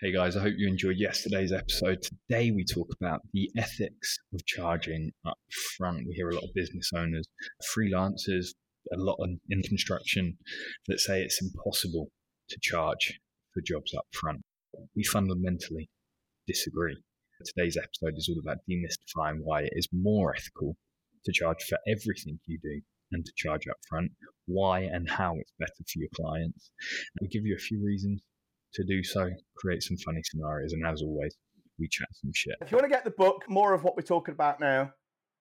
Hey guys, I hope you enjoyed yesterday's episode. Today we talk about the ethics of charging up front. We hear a lot of business owners, freelancers, a lot in construction that say it's impossible to charge for jobs up front. We fundamentally disagree. Today's episode is all about demystifying why it is more ethical to charge for everything you do and to charge up front, why and how it's better for your clients. We give you a few reasons to do so, create some funny scenarios, and as always, we chat some shit. If you want to get the book, more of what we're talking about now,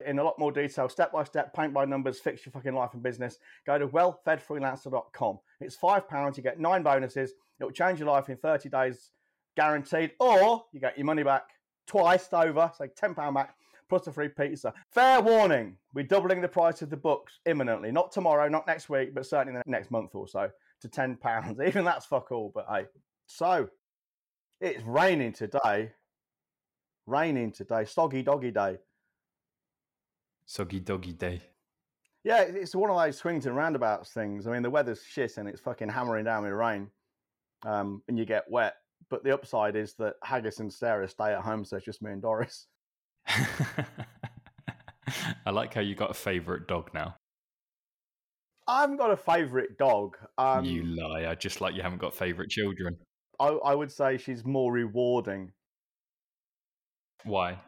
in a lot more detail, step by step, paint by numbers, fix your fucking life and business, go to wellfedfreelancer.com. It's £5, you get nine bonuses, it will change your life in 30 days, guaranteed, or you get your money back twice over, so £10 back, plus a free pizza. Fair warning, we're doubling the price of the books imminently. Not tomorrow, not next week, but certainly the next month or so to £10. Even that's fuck all, but hey. So, it's raining today. Raining today. Soggy doggy day. Soggy doggy day. Yeah, it's one of those swings and roundabouts things. I mean, the weather's shit and it's fucking hammering down with rain, um, and you get wet. But the upside is that Haggis and Sarah stay at home, so it's just me and Doris. I like how you got a favourite dog now. I haven't got a favourite dog. Um, you lie. I just like you haven't got favourite children. I, I would say she's more rewarding. Why?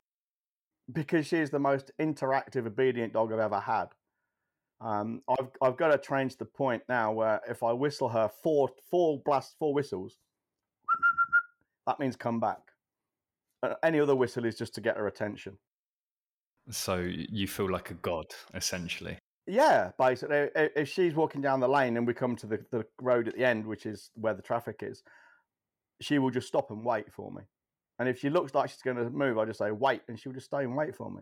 Because she's the most interactive, obedient dog I've ever had. Um, I've I've got to change the point now where if I whistle her four four blast four whistles, that means come back. Uh, any other whistle is just to get her attention. So you feel like a god, essentially. Yeah, basically. If she's walking down the lane and we come to the, the road at the end, which is where the traffic is, she will just stop and wait for me. And if she looks like she's going to move, I just say wait, and she'll just stay and wait for me.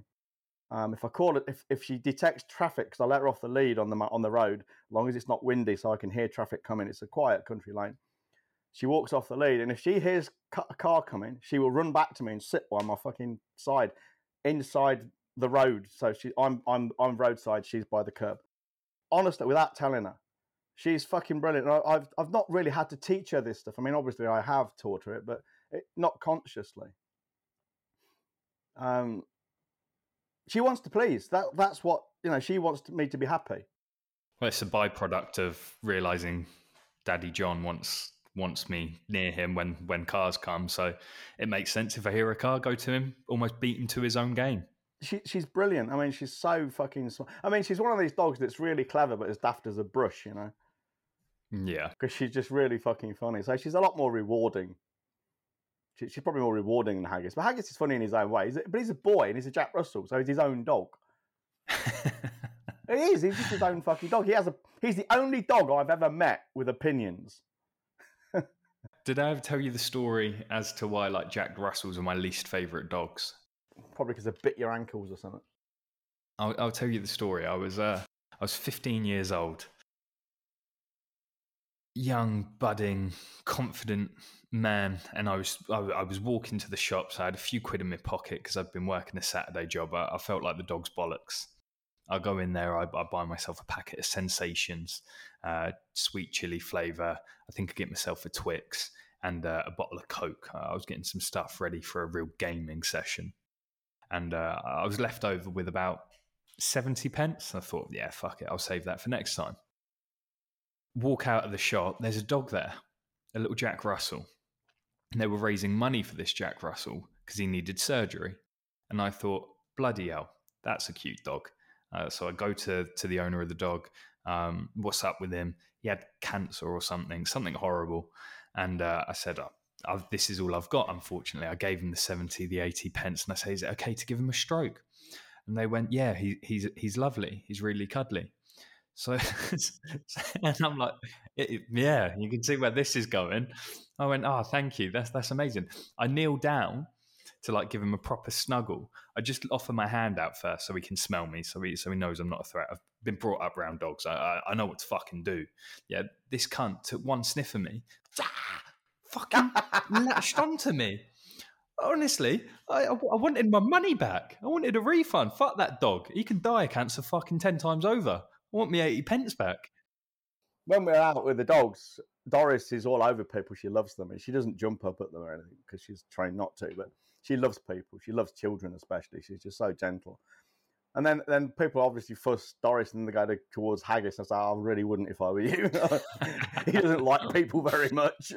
Um, if I call it, if, if she detects traffic, because I let her off the lead on the on the road, as long as it's not windy, so I can hear traffic coming. It's a quiet country lane. She walks off the lead, and if she hears a car coming, she will run back to me and sit by my fucking side, inside the road. So she, I'm, I'm, I'm roadside. She's by the curb. Honestly, without telling her, she's fucking brilliant. I, have I've not really had to teach her this stuff. I mean, obviously, I have taught her it, but it, not consciously. Um, she wants to please. That that's what you know. She wants me to be happy. Well, it's a byproduct of realizing Daddy John wants wants me near him when when cars come. So it makes sense if I hear a car, go to him, almost beat him to his own game she she's brilliant. I mean, she's so fucking. Smart. I mean, she's one of these dogs that's really clever, but as daft as a brush, you know. Yeah, because she's just really fucking funny. So she's a lot more rewarding. She, she's probably more rewarding than Haggis, but Haggis is funny in his own way. He's, but he's a boy and he's a Jack Russell, so he's his own dog. he is. He's just his own fucking dog. He has a. He's the only dog I've ever met with opinions. Did I ever tell you the story as to why like Jack Russells are my least favorite dogs? probably because they bit your ankles or something. I'll, I'll tell you the story. I was uh, I was 15 years old, young, budding, confident man, and I was I, I, was walking to the shops. I had a few quid in my pocket because I'd been working a Saturday job. I, I, felt like the dog's bollocks. I go in there. I, I buy myself a packet of Sensations, uh, sweet chili flavour. I think I get myself a Twix and uh, a bottle of Coke. I was getting some stuff ready for a real gaming session and uh, I was left over with about 70 pence. I thought, yeah, fuck it, I'll save that for next time. Walk out of the shop, there's a dog there, a little Jack Russell. And they were raising money for this Jack Russell because he needed surgery. And I thought, bloody hell, that's a cute dog. Uh, so I go to, to the owner of the dog. Um, what's up with him? He had cancer or something, something horrible. And uh, I said, oh, I've, this is all I've got, unfortunately. I gave him the 70, the 80 pence, and I say, is it okay to give him a stroke? And they went, yeah, he, he's, he's lovely. He's really cuddly. So, and I'm like, yeah, you can see where this is going. I went, oh, thank you. That's, that's amazing. I kneel down to like give him a proper snuggle. I just offer my hand out first so he can smell me, so he so he knows I'm not a threat. I've been brought up around dogs. I I, I know what to fucking do. Yeah, this cunt took one sniff of me fucking latched onto me. Honestly, I, I, wanted my money back. I wanted a refund. Fuck that dog. He can die of cancer fucking 10 times over. I want me 80 pence back. When we're out with the dogs, Doris is all over people. She loves them, and she doesn't jump up at them or anything because she's trained not to. But she loves people. She loves children, especially. She's just so gentle. And then, then people obviously fuss Doris and they go to, towards Haggis and say, I really wouldn't if I were you. he doesn't like people very much.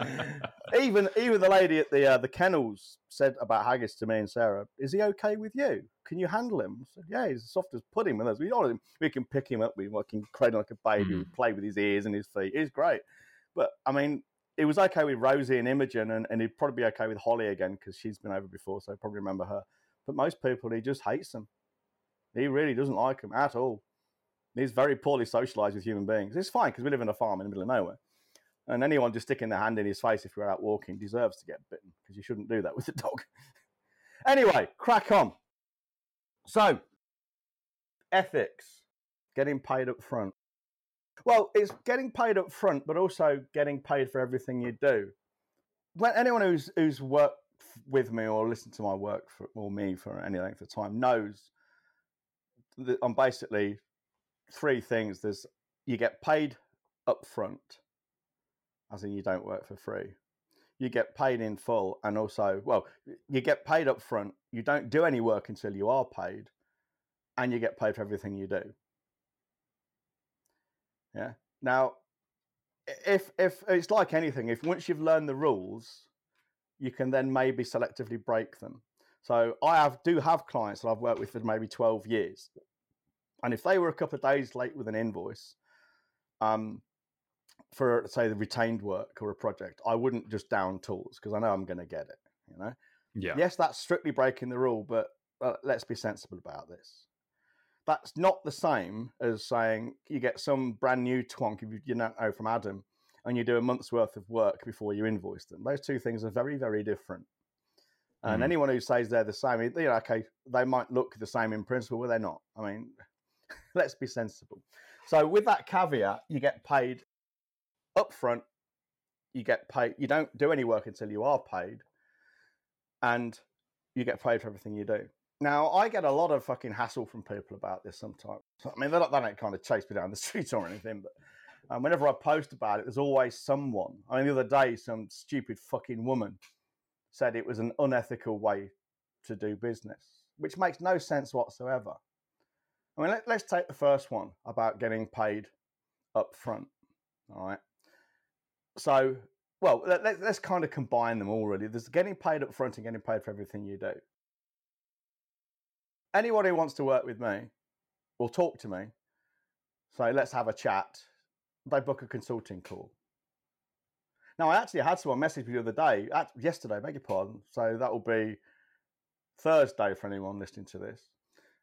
even even the lady at the uh, the kennels said about Haggis to me and Sarah, "Is he okay with you? Can you handle him?" I said, "Yeah, he's as soft as pudding with us. We, we can pick him up. We, we can cradle like a baby. Mm. play with his ears and his feet. He's great." But I mean, it was okay with Rosie and Imogen, and, and he'd probably be okay with Holly again because she's been over before, so I probably remember her. But most people, he just hates them. He really doesn't like them at all. He's very poorly socialized with human beings. It's fine because we live in a farm in the middle of nowhere. And anyone just sticking their hand in his face if you're out walking deserves to get bitten because you shouldn't do that with a dog. anyway, crack on. So, ethics, getting paid up front. Well, it's getting paid up front, but also getting paid for everything you do. When anyone who's who's worked with me or listened to my work for, or me for any length of time knows I'm basically three things. There's you get paid up front, as in you don't work for free. You get paid in full, and also, well, you get paid up front. You don't do any work until you are paid, and you get paid for everything you do. Yeah. Now, if if it's like anything, if once you've learned the rules, you can then maybe selectively break them. So I have do have clients that I've worked with for maybe twelve years, and if they were a couple of days late with an invoice, um, for say the retained work or a project, I wouldn't just down tools because I know I'm going to get it. You know. Yeah. Yes, that's strictly breaking the rule, but uh, let's be sensible about this. That's not the same as saying you get some brand new twonk you, you know from Adam, and you do a month's worth of work before you invoice them. Those two things are very, very different. And mm. anyone who says they're the same, you know, okay, they might look the same in principle, but they're not. I mean, let's be sensible. So, with that caveat, you get paid upfront. You get paid. You don't do any work until you are paid, and you get paid for everything you do. Now, I get a lot of fucking hassle from people about this sometimes. I mean, they don't, they don't kind of chase me down the street or anything, but um, whenever I post about it, there's always someone. I mean, the other day, some stupid fucking woman said it was an unethical way to do business, which makes no sense whatsoever. I mean, let, us take the first one about getting paid up front. All right. So, well, let, let, kind of combine them all really. There's getting paid up front and getting paid for everything you do. Anyone who wants to work with me will talk to me. So let's have a chat. They book a consulting call. Now, I actually had someone message me the other day, yesterday, beg your pardon. So that will be Thursday for anyone listening to this.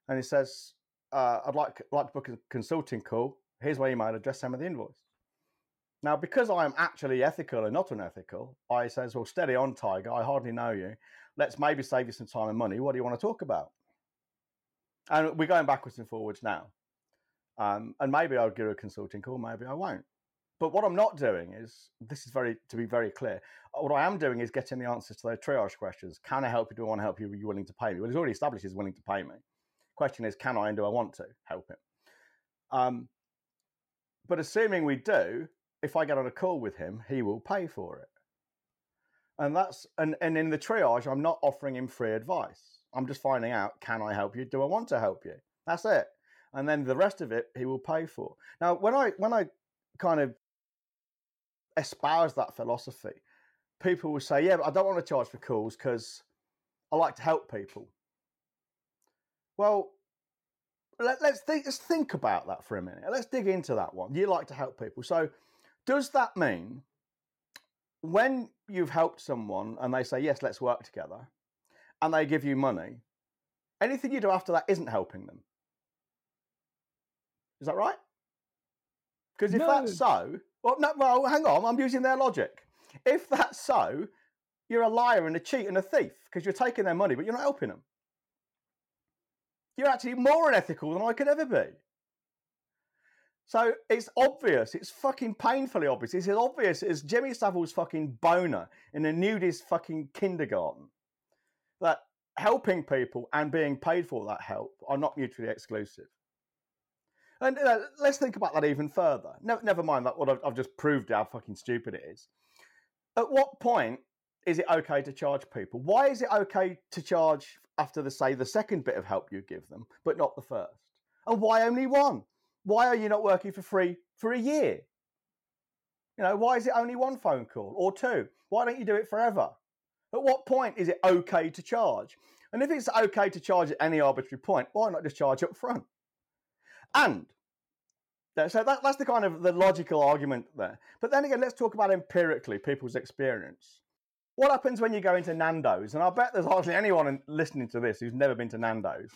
And he says, uh, I'd like, like to book a consulting call. Here's my email address, send me the invoice. Now, because I am actually ethical and not unethical, I says, well, steady on, Tiger. I hardly know you. Let's maybe save you some time and money. What do you want to talk about? And we're going backwards and forwards now. Um, and maybe I'll give a consulting call, maybe I won't. But what I'm not doing is this is very to be very clear. What I am doing is getting the answers to those triage questions. Can I help you? Do I want to help you? Are you willing to pay me? Well, he's already established he's willing to pay me. Question is, can I and do I want to help him? Um, but assuming we do, if I get on a call with him, he will pay for it. And that's and, and in the triage, I'm not offering him free advice. I'm just finding out, can I help you? Do I want to help you? That's it. And then the rest of it he will pay for. Now, when I when I kind of espouse that philosophy, people will say, Yeah, but I don't want to charge for calls because I like to help people. Well, let, us think, let's think about that for a minute. Let's dig into that one. You like to help people. So, does that mean when you've helped someone and they say, yes, let's work together, and they give you money, anything you do after that isn't helping them? Is that right? Because if no. that's so, well, no, well, hang on, I'm using their logic. If that's so, you're a liar and a cheat and a thief because you're taking their money, but you're not helping them. You're actually more unethical than I could ever be. So it's obvious, it's fucking painfully obvious. It's as obvious as Jimmy Savile's fucking boner in a nudist fucking kindergarten that helping people and being paid for that help are not mutually exclusive. And uh, let's think about that even further. No, never mind that what I've, I've just proved how fucking stupid it is. At what point is it okay to charge people? Why is it okay to charge after the say the second bit of help you give them, but not the first? And why only one? Why are you not working for free for a year? You know, why is it only one phone call or two? Why don't you do it forever? At what point is it okay to charge? And if it's okay to charge at any arbitrary point, why not just charge up front? And so that, that's the kind of the logical argument there. But then again, let's talk about empirically people's experience. What happens when you go into Nando's? And I bet there's hardly anyone listening to this who's never been to Nando's.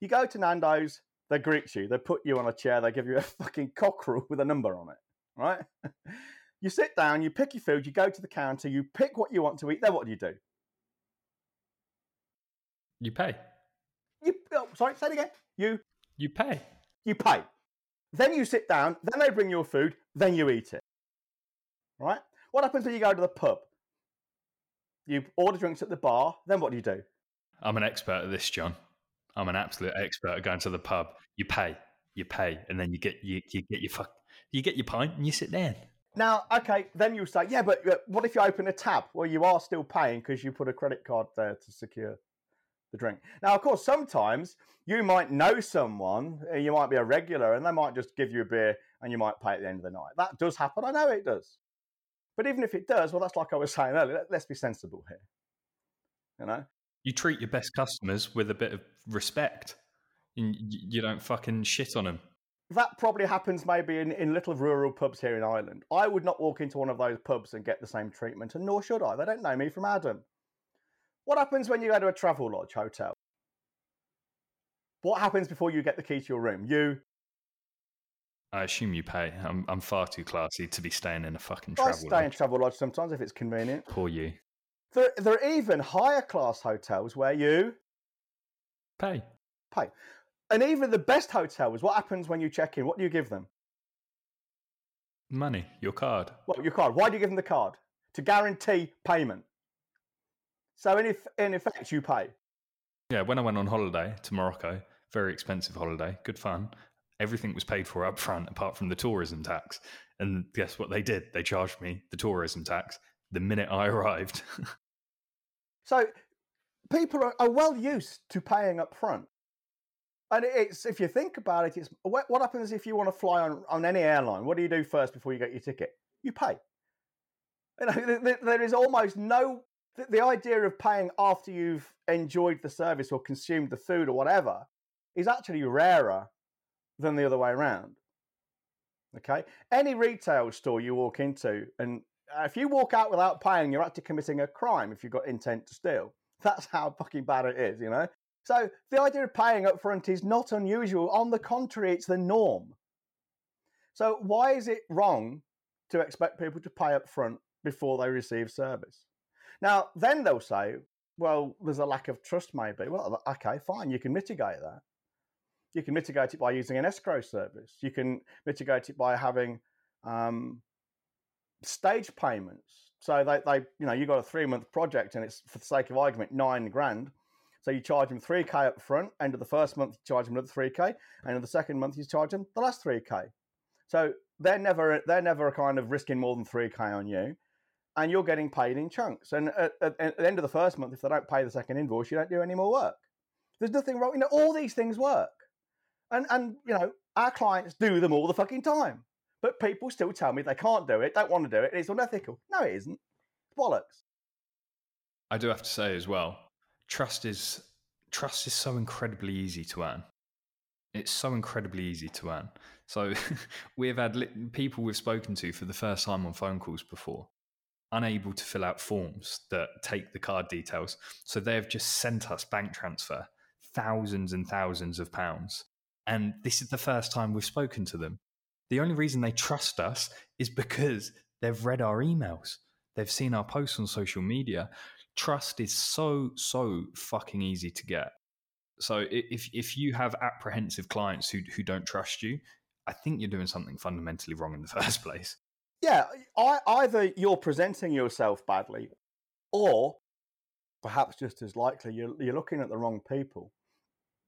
You go to Nando's, they greet you, they put you on a chair, they give you a fucking cockerel with a number on it, right? you sit down, you pick your food, you go to the counter, you pick what you want to eat. Then what do you do? You pay. You oh, sorry, say it again. You you pay. You pay. Then you sit down. Then they bring your food. Then you eat it. Right? What happens when you go to the pub? You order drinks at the bar. Then what do you do? I'm an expert at this, John. I'm an absolute expert at going to the pub. You pay, you pay, and then you get you, you get your fuck, you get your pint and you sit down. Now, okay, then you say, yeah, but what if you open a tab? Well, you are still paying because you put a credit card there to secure the drink. Now, of course, sometimes you might know someone, you might be a regular, and they might just give you a beer and you might pay at the end of the night. That does happen. I know it does. But even if it does, well, that's like I was saying earlier. Let's be sensible here. You know, you treat your best customers with a bit of respect, and you don't fucking shit on them. That probably happens maybe in, in little rural pubs here in Ireland. I would not walk into one of those pubs and get the same treatment, and nor should I. They don't know me from Adam. What happens when you go to a Travelodge hotel? What happens before you get the key to your room? You. I assume you pay. I'm, I'm far too classy to be staying in a fucking travel I travel stay lodge. in Travelodge sometimes if it's convenient. Poor you. There, there are even higher class hotels where you pay. Pay. And even the best hotels, what happens when you check in? What do you give them? Money, your card. Well, your card. Why do you give them the card? To guarantee payment. So in, if, in effect, you pay. Yeah, when I went on holiday to Morocco, very expensive holiday, good fun. Everything was paid for up front apart from the tourism tax. And guess what they did? They charged me the tourism tax the minute I arrived. so people are, well used to paying up front. And it's if you think about it, it's what, happens if you want to fly on, on any airline? What do you do first before you get your ticket? You pay. You know, there is almost no the idea of paying after you've enjoyed the service or consumed the food or whatever is actually rarer than the other way around. Okay, any retail store you walk into, and if you walk out without paying, you're actually committing a crime if you've got intent to steal. That's how fucking bad it is, you know. So the idea of paying up front is not unusual. On the contrary, it's the norm. So why is it wrong to expect people to pay up front before they receive service? Now, then they'll say, well, there's a lack of trust, maybe. Well, okay, fine, you can mitigate that. You can mitigate it by using an escrow service. You can mitigate it by having um, stage payments. So they, they, you know, you got a three month project and it's for the sake of argument nine grand. So you charge them three k up front. End of the first month, you charge them another three k, and in the second month, you charge them the last three k. So they're never they're never kind of risking more than three k on you and you're getting paid in chunks. And at, at, at, the end of the first month, if they don't pay the second invoice, you don't do any more work. There's nothing wrong. You know, all these things work, and and you know our clients do them all the fucking time. But people still tell me they can't do it, don't want to do it, it's unethical. No, it isn't. It's bollocks. I do have to say as well, trust is trust is so incredibly easy to earn. It's so incredibly easy to earn. So we've had li- people we've spoken to for the first time on phone calls before unable to fill out forms that take the card details. So they have just sent us bank transfer thousands and thousands of pounds. And this is the first time we've spoken to them. The only reason they trust us is because they've read our emails, they've seen our posts on social media. Trust is so, so fucking easy to get. So if, if you have apprehensive clients who, who don't trust you, I think you're doing something fundamentally wrong in the first place. Yeah, I, either you're presenting yourself badly, or perhaps just as likely you're, you're looking at the wrong people.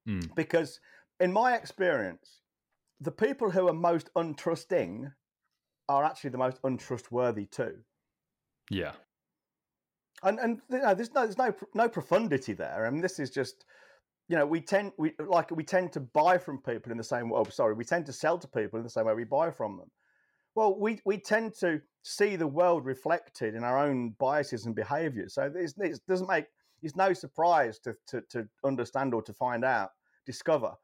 Mm. Because in my experience, the people who are most untrusting are actually the most untrustworthy too. Yeah. And and you know, there's no there's no no profundity there. I mean, this is just you know we tend we like we tend to buy from people in the same way. Oh, sorry, we tend to sell to people in the same way we buy from them. Well, we we tend to see the world reflected in our own biases and behaviours. So it doesn't make it's no surprise to, to to understand or to find out, discover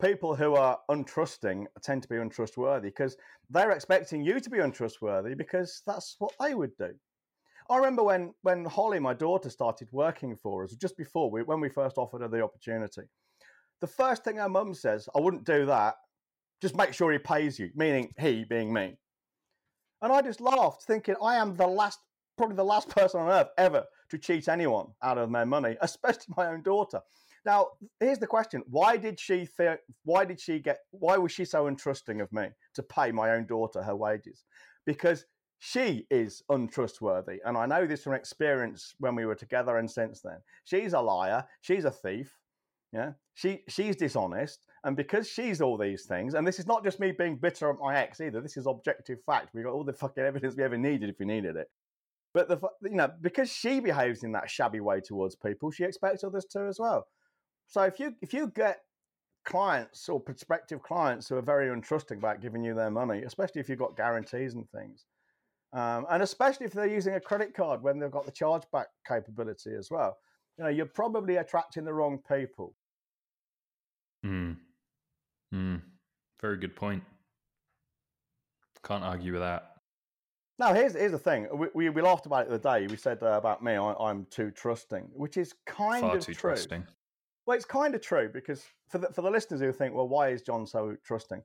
people who are untrusting tend to be untrustworthy because they're expecting you to be untrustworthy because that's what they would do. I remember when when Holly, my daughter, started working for us just before we when we first offered her the opportunity. The first thing her mum says, "I wouldn't do that. Just make sure he pays you," meaning he being me. And I just laughed, thinking I am the last, probably the last person on earth ever to cheat anyone out of their money, especially my own daughter. Now, here's the question: Why did she think? Why did she get? Why was she so untrusting of me to pay my own daughter her wages? Because she is untrustworthy, and I know this from experience when we were together and since then. She's a liar. She's a thief. Yeah, she she's dishonest, and because she's all these things, and this is not just me being bitter at my ex either. This is objective fact. We got all the fucking evidence we ever needed if we needed it. But the you know because she behaves in that shabby way towards people, she expects others to as well. So if you if you get clients or prospective clients who are very untrusting about giving you their money, especially if you've got guarantees and things, um, and especially if they're using a credit card when they've got the chargeback capability as well, you know you're probably attracting the wrong people. Hmm. Hmm. Very good point. Can't argue with that. Now, here's here's the thing. We, we, we laughed about it the day. We said uh, about me, I, am too trusting, which is kind Far of too true. trusting. Well, it's kind of true because for the, for the listeners who think, well, why is John so trusting?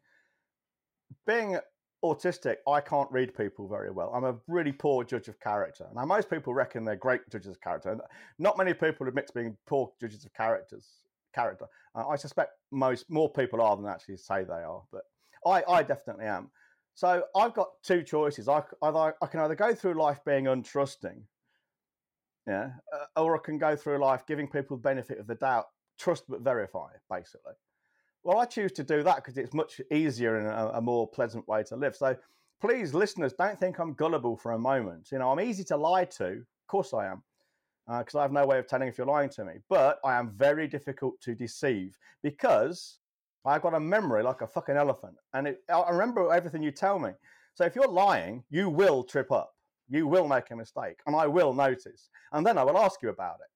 Being autistic, I can't read people very well. I'm a really poor judge of character. Now, most people reckon they're great judges of character. Not many people admit to being poor judges of characters. Character. Uh, I suspect most more people are than actually say they are, but I, I definitely am. So I've got two choices. I, I can either go through life being untrusting, yeah, uh, or I can go through life giving people the benefit of the doubt trust but verify, basically. Well, I choose to do that because it's much easier and a, a, more pleasant way to live. So please, listeners, don't think I'm gullible for a moment. You know, I'm easy to lie to. Of course I am, because uh, I have no way of telling if you're lying to me. But I am very difficult to deceive because I've got a memory like a fucking elephant. And it, I remember everything you tell me. So if you're lying, you will trip up. You will make a mistake. And I will notice. And then I will ask you about it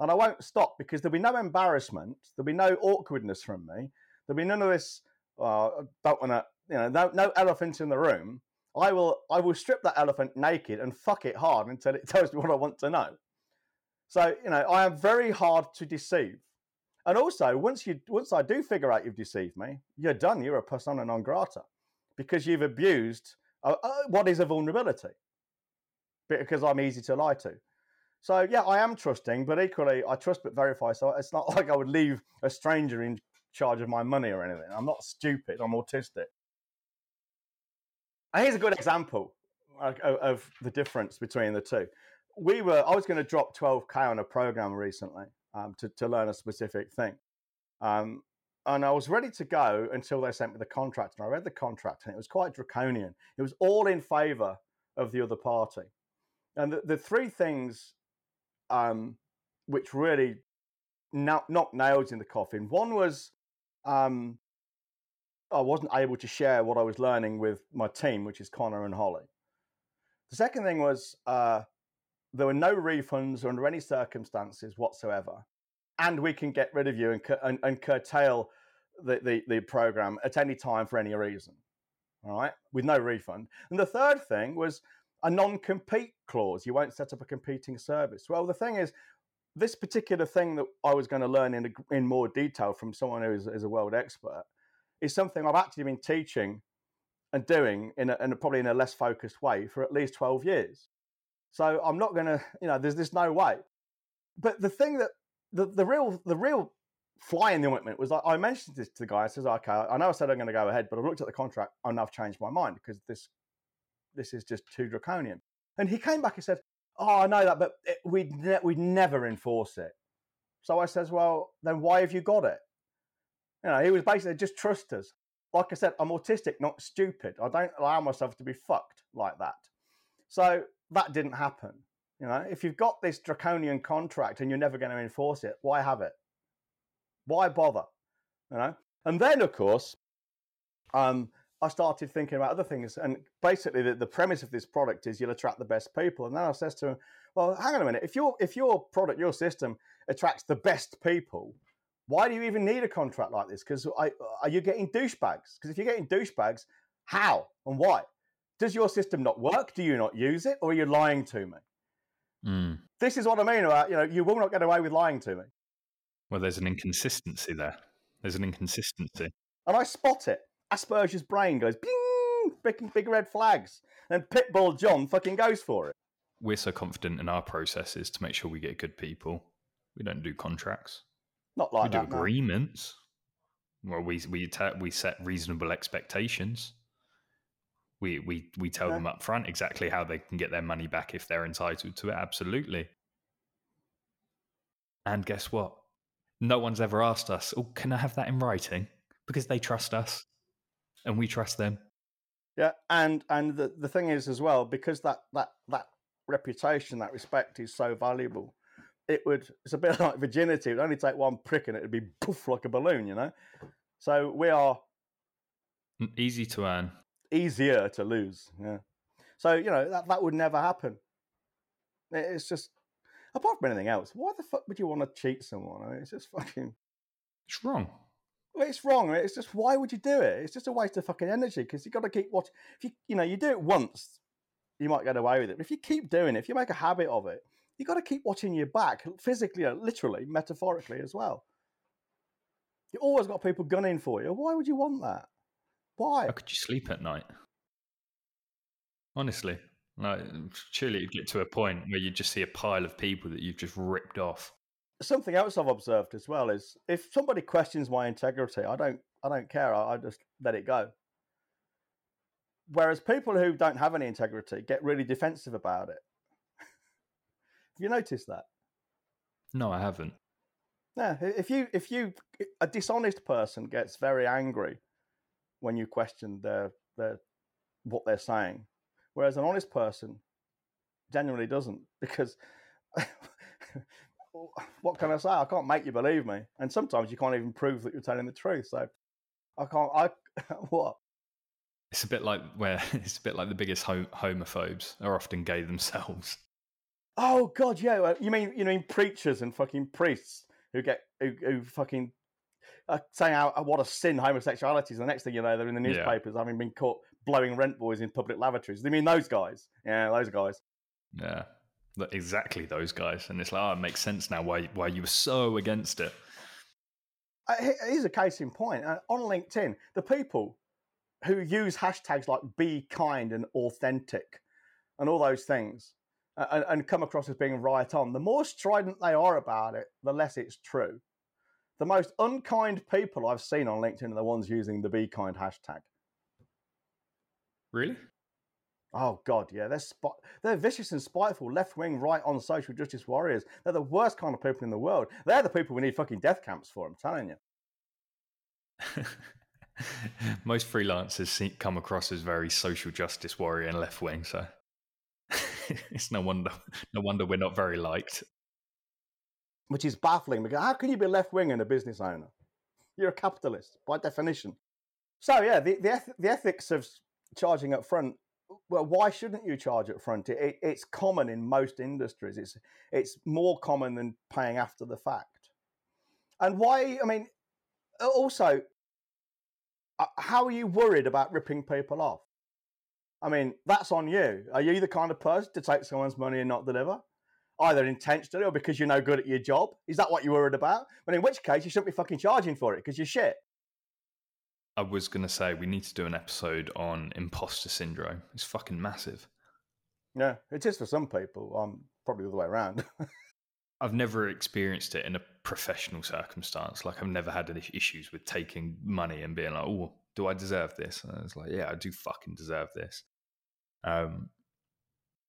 and I won't stop because there'll be no embarrassment, there'll be no awkwardness from me, there'll be none of this. Uh, don't want to, you know, no, no elephant in the room. I will, I will strip that elephant naked and fuck it hard until it tells me what I want to know. So you know, I am very hard to deceive. And also, once you, once I do figure out you've deceived me, you're done. You're a persona non grata because you've abused uh, uh, what is a vulnerability. Because I'm easy to lie to. So yeah, I am trusting, but equally I trust but verify. So it's not like I would leave a stranger in charge of my money or anything. I'm not stupid. I'm autistic. And here's a good example of the difference between the two. We were I was going to drop 12k on a program recently um, to to learn a specific thing. Um, and I was ready to go until they sent me the contract. And I read the contract, and it was quite draconian. It was all in favour of the other party. And the, the three things um, which really knocked nails in the coffin. One was um, I wasn't able to share what I was learning with my team, which is Connor and Holly. The second thing was uh, there were no refunds under any circumstances whatsoever, and we can get rid of you and, and, and curtail the, the, the program at any time for any reason. All right, with no refund. And the third thing was a non-compete clause. You won't set up a competing service. Well, the thing is, this particular thing that I was going to learn in in more detail from someone who is, is a world expert is something I've actually been teaching and doing in, a, in a, probably in a less focused way for at least 12 years. So I'm not going to, you know, there's there's no way. But the thing that the, the real the real fly in the ointment was I, I mentioned this to the guy. I says, okay, I know I said I'm going to go ahead, but I've looked at the contract and I've changed my mind because this this is just too draconian. And he came back and said, Oh, I know that, but it, we'd, ne- we'd never enforce it. So I says, Well, then why have you got it? You know, he was basically just trust us. like I said, I'm autistic, not stupid. I don't allow myself to be fucked like that. So that didn't happen. You know, if you've got this draconian contract and you're never going to enforce it, why have it? Why bother? You know. And then, of course, um, I started thinking about other things. And basically, the, the premise of this product is you'll attract the best people. And then I says to him, "Well, hang on a minute. If your if your product, your system attracts the best people, why do you even need a contract like this? Because I are you getting douchebags? Because if you're getting douchebags, how and why? Does your system not work? Do you not use it, or are you lying to me? Mm. This is what I mean about you know you will not get away with lying to me. Well, there's an inconsistency there. There's an inconsistency, and I spot it. Asperger's brain goes bing, big, big red flags, and Pitbull John fucking goes for it. We're so confident in our processes to make sure we get good people. We don't do contracts. Not like we that. do agreements. Well, we we we set reasonable expectations. We we we tell yeah. them up front exactly how they can get their money back if they're entitled to it. Absolutely. And guess what? No one's ever asked us, "Oh, can I have that in writing?" Because they trust us, and we trust them. Yeah, and and the the thing is as well because that that that reputation, that respect is so valuable it would it's a bit like virginity. It would only take one prick and it'd be poof like a balloon, you know. So we are mm, easy to earn, easier to lose. Yeah. So you know that that would never happen. It's just apart from anything else. Why the fuck would you want to cheat someone? I mean, it's just fucking. It's wrong. It's wrong. It's just why would you do it? It's just a waste of fucking energy because you got to keep watching. If you you know you do it once, you might get away with it. But if you keep doing it, if you make a habit of it, you got to keep watching your back, physically, uh, literally, metaphorically as well. You always got people gunning for you. Why would you want that? Why? How could you sleep at night? Honestly, like, surely you'd get to a point where you just see a pile of people that you've just ripped off. Something else I've observed as well is if somebody questions my integrity, I don't, I don't care. I, I just let it go. Whereas people who don't have any integrity get really defensive about it. Have you noticed that? No, I haven't. Yeah, if you if you a dishonest person gets very angry when you question their their what they're saying, whereas an honest person genuinely doesn't because what can I say? I can't make you believe me, and sometimes you can't even prove that you're telling the truth. So I can't. I what? It's a bit like where it's a bit like the biggest homophobes are often gay themselves. Oh God, yeah. You mean you mean preachers and fucking priests who get who, who fucking uh, saying how what a sin homosexuality is. The next thing you know, they're in the newspapers yeah. having been caught blowing rent boys in public lavatories. You mean those guys? Yeah, those guys. Yeah, exactly those guys. And it's like, oh, it makes sense now why why you were so against it. Uh, here's a case in point. Uh, on LinkedIn, the people who use hashtags like "be kind" and "authentic" and all those things and, and come across as being right on, the more strident they are about it, the less it's true. The most unkind people I've seen on LinkedIn are the ones using the be kind hashtag. Really? Oh God, yeah, they're spot- they're vicious and spiteful, left wing, right on social justice warriors. They're the worst kind of people in the world. They're the people we need fucking death camps for. I'm telling you. Most freelancers come across as very social justice warrior and left wing, so it's no wonder no wonder we're not very liked. Which is baffling because how can you be left wing and a business owner? You're a capitalist by definition. So yeah, the the, eth- the ethics of charging up front. Well, why shouldn't you charge up front? It, it, it's common in most industries. It's it's more common than paying after the fact. And why? I mean, also, uh, how are you worried about ripping people off? I mean, that's on you. Are you the kind of person to take someone's money and not deliver? Either intentionally or because you're no good at your job? Is that what you're worried about? But in which case, you shouldn't be fucking charging for it because you're shit. I was going to say, we need to do an episode on imposter syndrome. It's fucking massive. Yeah, it is for some people. I'm probably the other way around. I've never experienced it in a professional circumstance. Like, I've never had any issues with taking money and being like, oh, do I deserve this? And I was like, yeah, I do fucking deserve this. Um,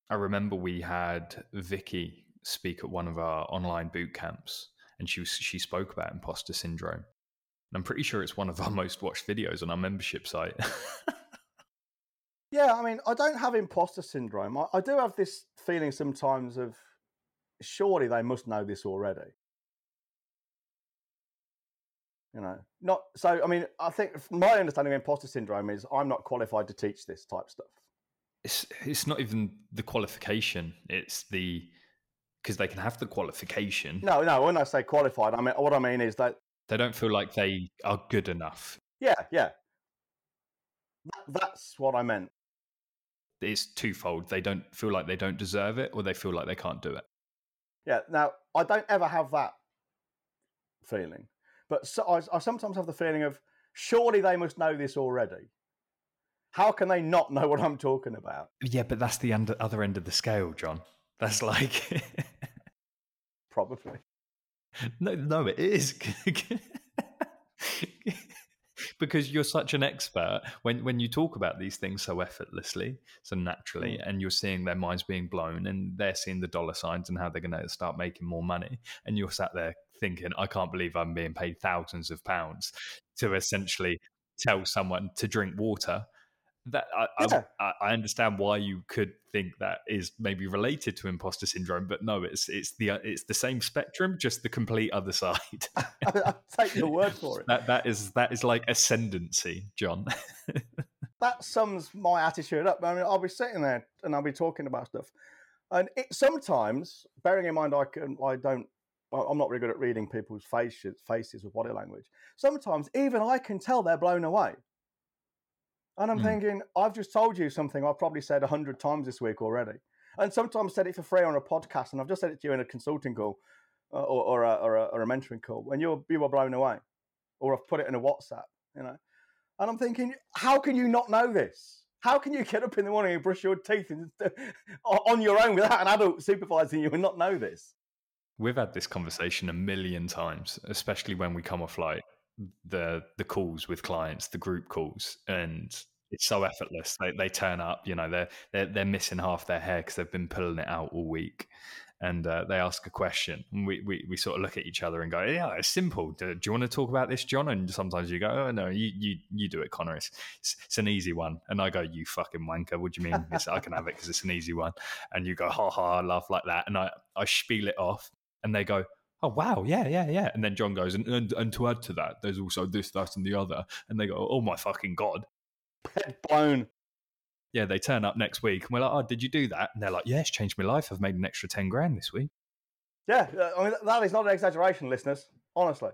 I remember we had Vicky speak at one of our online boot camps, and she was, she spoke about imposter syndrome, And I'm pretty sure it's one of our most watched videos on our membership site. Yeah, I mean, I don't have imposter syndrome. I, I do have this feeling sometimes of surely they must know this already. You know, not so. I mean, I think my understanding of imposter syndrome is I'm not qualified to teach this type stuff. It's it's not even the qualification; it's the because they can have the qualification. No, no. When I say qualified, I mean what I mean is that They don't feel like they are good enough. yeah, yeah. That, that's what I meant. It's twofold. They don't feel like they don't deserve it, or they feel like they can't do it. Yeah. Now, I don't ever have that feeling, but so, I, I sometimes have the feeling of surely they must know this already. How can they not know what I'm talking about? Yeah, but that's the under, other end of the scale, John. That's like Probably. no, no, it is because you're such an expert when when you talk about these things so effortlessly, so naturally, hmm. and you're seeing their minds being blown, and they're seeing the dollar signs and how they're going to start making more money, and you're sat there thinking, I can't believe I'm being paid thousands of pounds to essentially tell someone to drink water. That I, Yeah. I, I understand why you could think that is maybe related to imposter syndrome, but no, it's it's the uh, it's the same spectrum, just the complete other side. I'll take your word for it. that that is that is like ascendancy, John. that sums my attitude up. I mean, I'll be sitting there and I'll be talking about stuff, and it sometimes, bearing in mind I can, I don't, I'm not really good at reading people's faces, faces with body language. Sometimes even I can tell they're blown away, and I'm Hmm. thinking, I've just told you something I've probably said a hundred times this week already, and sometimes said it for free on a podcast, and I've just said it to you in a consulting call uh, or, or, a, or, a, or a mentoring call, when you're you were blown away, or I've put it in a WhatsApp, you know. And I'm thinking, how can you not know this? How can you get up in the morning and brush your teeth and, on your own without an adult supervising you and not know this? We've had this conversation a million times, especially when we come off like the the calls with clients, the group calls, and it's so effortless. They they turn up, you know, they're they're they're missing half their hair because they've been pulling it out all week, and uh, they ask a question, and we, we we sort of look at each other and go, "Yeah, it's simple. Do, do you want to talk about this, John?" And sometimes you go, "Oh no, you you you do it, Connor. It's it's, it's an easy one." And I go, "You fucking wanker. What do you mean? It's, I can have it because it's an easy one." And you go, "Ha ha, laugh like that," and I I spiel it off, and they go. Oh wow, yeah, yeah, yeah. And then John goes, and, and and to add to that, there's also this, that, and the other. And they go, Oh my fucking god. Head blown. Yeah, they turn up next week and we're like, Oh, did you do that? And they're like, Yeah, it's changed my life. I've made an extra 10 grand this week. Yeah, uh, I mean, that is not an exaggeration, listeners. Honestly,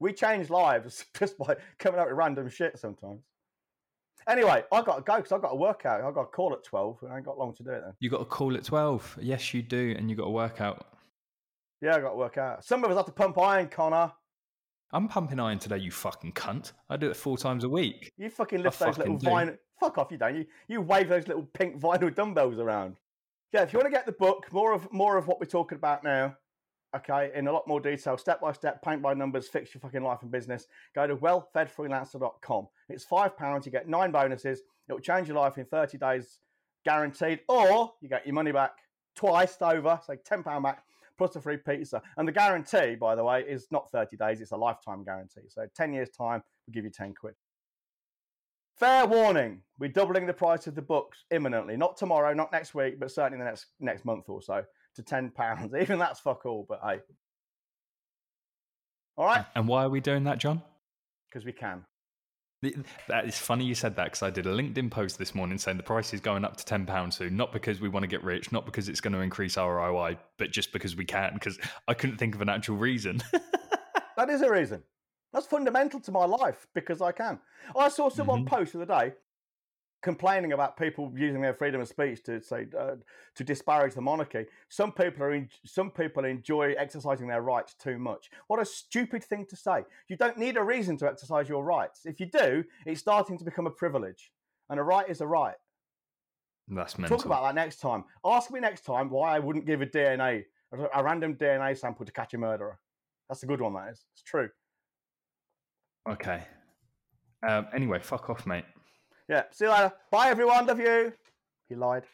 we change lives just by coming up with random shit sometimes. Anyway, I got to go because I've got a workout. I've got a call at 12 and I ain't got long to do it then. You got a call at 12. Yes, you do. And you got to work out. Yeah, I got to work out. Some of us have to pump iron, Connor. I'm pumping iron today, you fucking cunt. I do it four times a week. You fucking lift those fucking little vinyl. Fuck off, you don't. You you wave those little pink vinyl dumbbells around. Yeah, if you want to get the book, more of more of what we're talking about now, okay, in a lot more detail, step by step, paint by numbers, fix your fucking life and business. Go to wellfedfreelancer.com. It's five pounds. You get nine bonuses. It will change your life in thirty days, guaranteed. Or you get your money back twice over, so ten pound back plus a free pizza. And the guarantee, by the way, is not 30 days, it's a lifetime guarantee. So 10 years' time, we'll give you 10 quid. Fair warning, we're doubling the price of the books imminently. Not tomorrow, not next week, but certainly the next next month or so to £10. Even that's fuck all, but hey. All right? And why are we doing that, John? Because we can. That is funny you said that because I did a LinkedIn post this morning saying the price is going up to ten pounds soon, not because we want to get rich, not because it's going to increase our ROI, but just because we can. Because I couldn't think of an actual reason. That is a reason. That's fundamental to my life because I can. I saw someone Mhm. post the other day complaining about people using their freedom of speech to say uh, to disparage the monarchy. Some people are en- some people enjoy exercising their rights too much. What a stupid thing to say. You don't need a reason to exercise your rights. If you do, it's starting to become a privilege, and a right is a right. That's mental. Talk about that next time. Ask me next time why I wouldn't give a DNA a a random DNA sample to catch a murderer. That's a good one. That is. It's true. Okay. Um, anyway, fuck off, mate. Yeah. See you later. Bye, everyone. Love you. He lied.